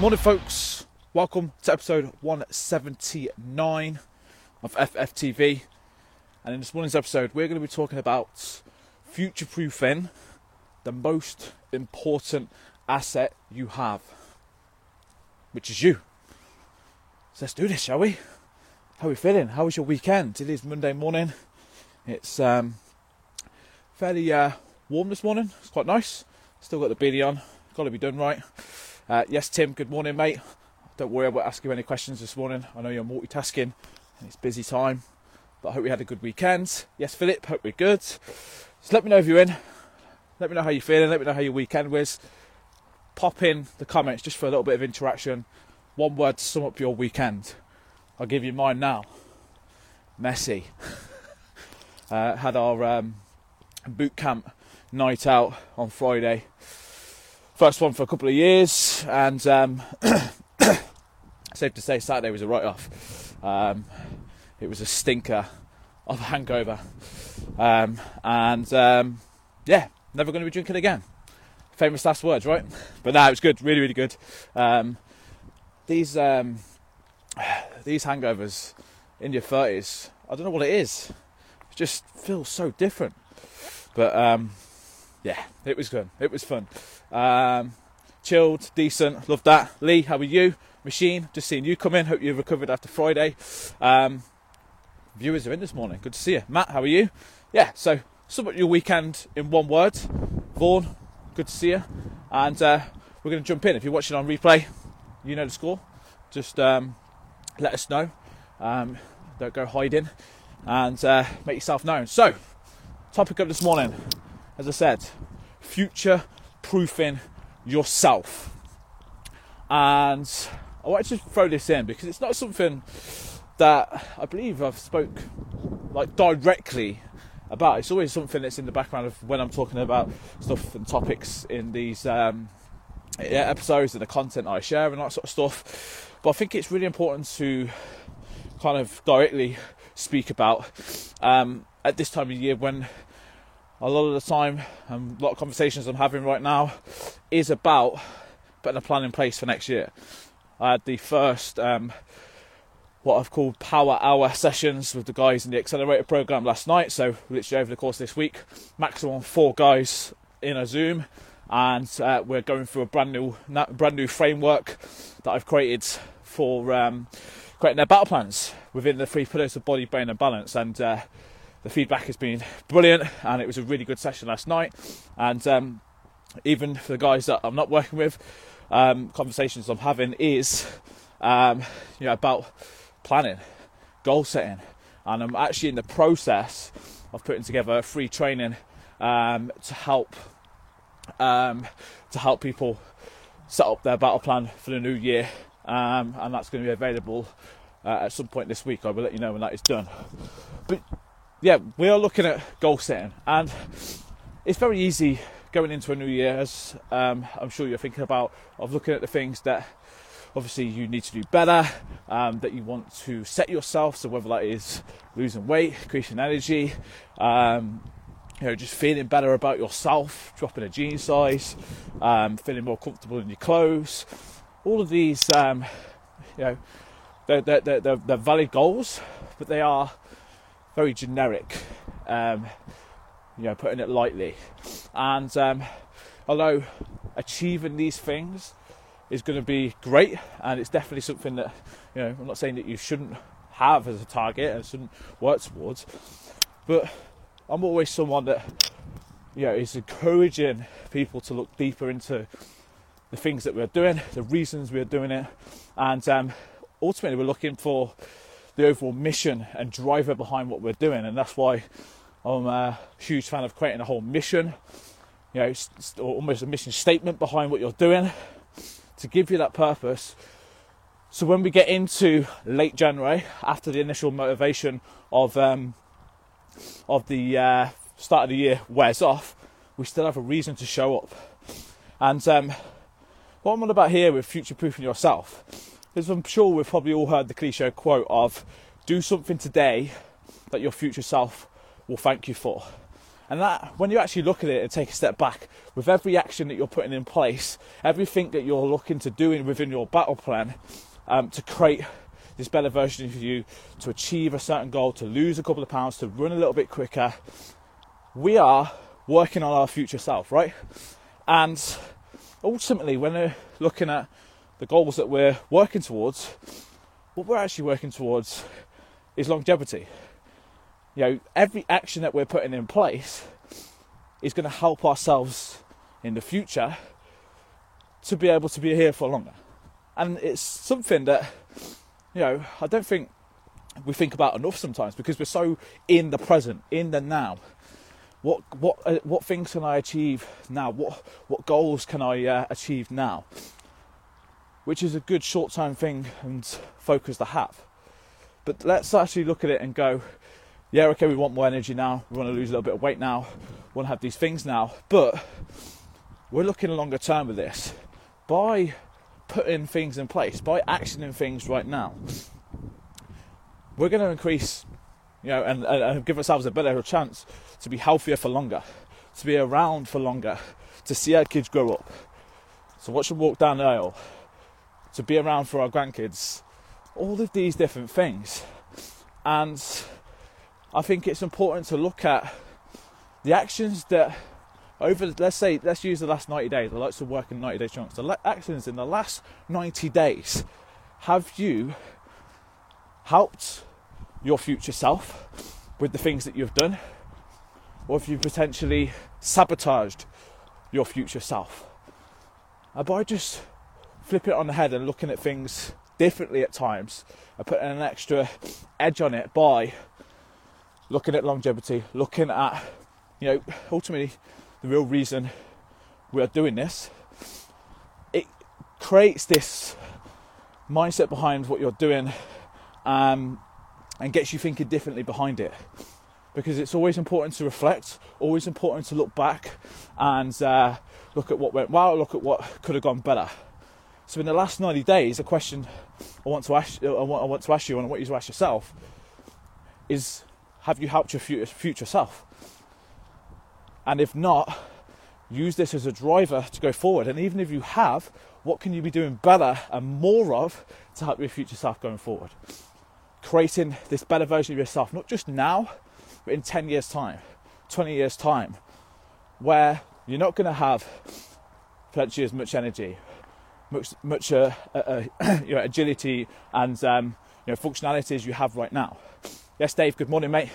Morning, folks. Welcome to episode 179 of FFTV. And in this morning's episode, we're going to be talking about future proofing the most important asset you have, which is you. So let's do this, shall we? How are we feeling? How was your weekend? It is Monday morning. It's um, fairly uh, warm this morning. It's quite nice. Still got the beanie on. Got to be done right. Uh, yes, Tim. Good morning, mate. Don't worry about asking you any questions this morning. I know you're multitasking. And it's busy time, but I hope we had a good weekend. Yes, Philip. Hope we're good. So let me know if you're in. Let me know how you're feeling. Let me know how your weekend was. Pop in the comments just for a little bit of interaction. One word to sum up your weekend. I'll give you mine now. Messy. uh, had our um, boot camp night out on Friday. First one for a couple of years, and um, safe to say Saturday was a write off. Um, it was a stinker of a hangover, um, and um, yeah, never going to be drinking again. Famous last words, right? But no, it was good, really, really good. Um, these um, these hangovers in your thirties, I don't know what it is. It just feels so different. But um, yeah, it was good. It was fun. Um, chilled, decent, loved that. Lee, how are you? Machine, just seeing you come in. Hope you recovered after Friday. Um, viewers are in this morning. Good to see you. Matt, how are you? Yeah, so sum up your weekend in one word. Vaughan, good to see you. And uh, we're going to jump in. If you're watching on replay, you know the score. Just um, let us know. Um, don't go hiding and uh, make yourself known. So, topic of this morning, as I said, future proofing yourself. And I want to throw this in because it's not something that I believe I've spoke like directly about. It's always something that's in the background of when I'm talking about stuff and topics in these um, episodes and the content I share and that sort of stuff. But I think it's really important to kind of directly speak about um, at this time of year when a lot of the time and a lot of conversations I'm having right now is about putting a plan in place for next year. I had the first um, what I've called power hour sessions with the guys in the accelerator program last night. So literally over the course of this week, maximum four guys in a Zoom, and uh, we're going through a brand new brand new framework that I've created for um, creating their battle plans within the three pillars of body, brain, and balance. And uh, the feedback has been brilliant, and it was a really good session last night. And um, even for the guys that I'm not working with, um, conversations I'm having is um, you know about planning, goal setting, and I'm actually in the process of putting together a free training um, to help um, to help people set up their battle plan for the new year, um, and that's going to be available uh, at some point this week. I will let you know when that is done. But yeah, we are looking at goal setting, and it's very easy going into a new year, as um, I'm sure you're thinking about, of looking at the things that obviously you need to do better, um, that you want to set yourself. So whether that is losing weight, increasing energy, um, you know, just feeling better about yourself, dropping a jean size, um, feeling more comfortable in your clothes. All of these, um, you know, they're, they're, they're, they're, valid goals, but they are very generic. Um, you know, putting it lightly. And um, although achieving these things is going to be great, and it's definitely something that you know, I'm not saying that you shouldn't have as a target and shouldn't work towards, but I'm always someone that you know is encouraging people to look deeper into the things that we're doing, the reasons we're doing it, and um, ultimately we're looking for the overall mission and driver behind what we're doing, and that's why I'm a huge fan of creating a whole mission, you know, almost a mission statement behind what you're doing to give you that purpose. So when we get into late January, after the initial motivation of um, of the uh, start of the year wears off, we still have a reason to show up. And um, what I'm on about here with future proofing yourself is I'm sure we've probably all heard the cliche quote of do something today that your future self will thank you for. And that, when you actually look at it and take a step back, with every action that you're putting in place, everything that you're looking to do within your battle plan um, to create this better version of you, to achieve a certain goal, to lose a couple of pounds, to run a little bit quicker, we are working on our future self, right? And ultimately, when we're looking at the goals that we're working towards, what we're actually working towards is longevity. You know, every action that we're putting in place is going to help ourselves in the future to be able to be here for longer. And it's something that, you know, I don't think we think about enough sometimes because we're so in the present, in the now. What what uh, what things can I achieve now? What what goals can I uh, achieve now? Which is a good short term thing and focus the have. But let's actually look at it and go, yeah, okay, we want more energy now. We want to lose a little bit of weight now. We want to have these things now. But we're looking longer term with this. By putting things in place, by actioning things right now, we're going to increase, you know, and, and give ourselves a better chance to be healthier for longer, to be around for longer, to see our kids grow up, So watch them walk down the aisle, to be around for our grandkids, all of these different things. And I think it's important to look at the actions that over let's say let's use the last 90 days. I like to work in 90 day chunks. The actions in the last 90 days have you helped your future self with the things that you've done, or have you potentially sabotaged your future self? Uh, and by just flip it on the head and looking at things differently at times, and putting an extra edge on it by looking at longevity, looking at, you know, ultimately the real reason we are doing this, it creates this mindset behind what you're doing um, and gets you thinking differently behind it. Because it's always important to reflect, always important to look back and uh, look at what went well, look at what could have gone better. So in the last 90 days, a question I want to ask, uh, I want, I want to ask you, and I want you to ask yourself, is have you helped your future self? And if not, use this as a driver to go forward. And even if you have, what can you be doing better and more of to help your future self going forward? Creating this better version of yourself, not just now, but in 10 years' time, 20 years' time, where you're not going to have plenty as much energy, much, much uh, uh, uh, you know, agility and um, you know, functionality as you have right now. Yes, Dave, good morning, mate.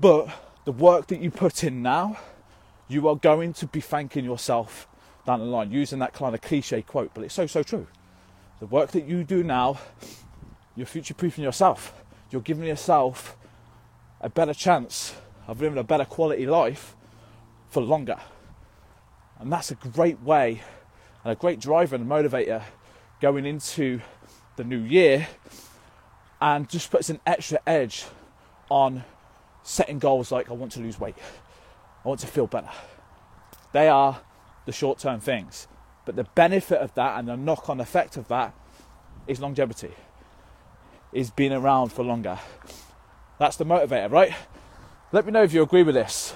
But the work that you put in now, you are going to be thanking yourself down the line, using that kind of cliche quote, but it's so, so true. The work that you do now, you're future proofing yourself. You're giving yourself a better chance of living a better quality life for longer. And that's a great way and a great driver and motivator going into the new year and just puts an extra edge on setting goals like I want to lose weight, I want to feel better. They are the short term things. But the benefit of that and the knock on effect of that is longevity, is being around for longer. That's the motivator, right? Let me know if you agree with this.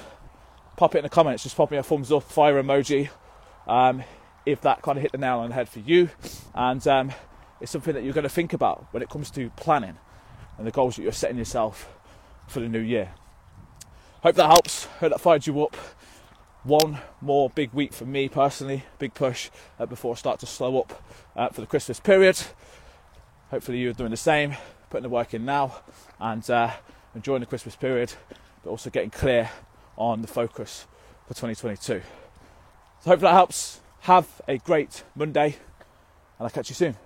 Pop it in the comments, just pop me a thumbs up, fire emoji, um, if that kind of hit the nail on the head for you. And um, it's something that you're going to think about when it comes to planning and the goals that you're setting yourself for the new year. Hope that helps. Hope that fired you up. One more big week for me personally, big push uh, before I start to slow up uh, for the Christmas period. Hopefully, you're doing the same, putting the work in now and uh, enjoying the Christmas period, but also getting clear on the focus for 2022. So, hope that helps. Have a great Monday, and I'll catch you soon.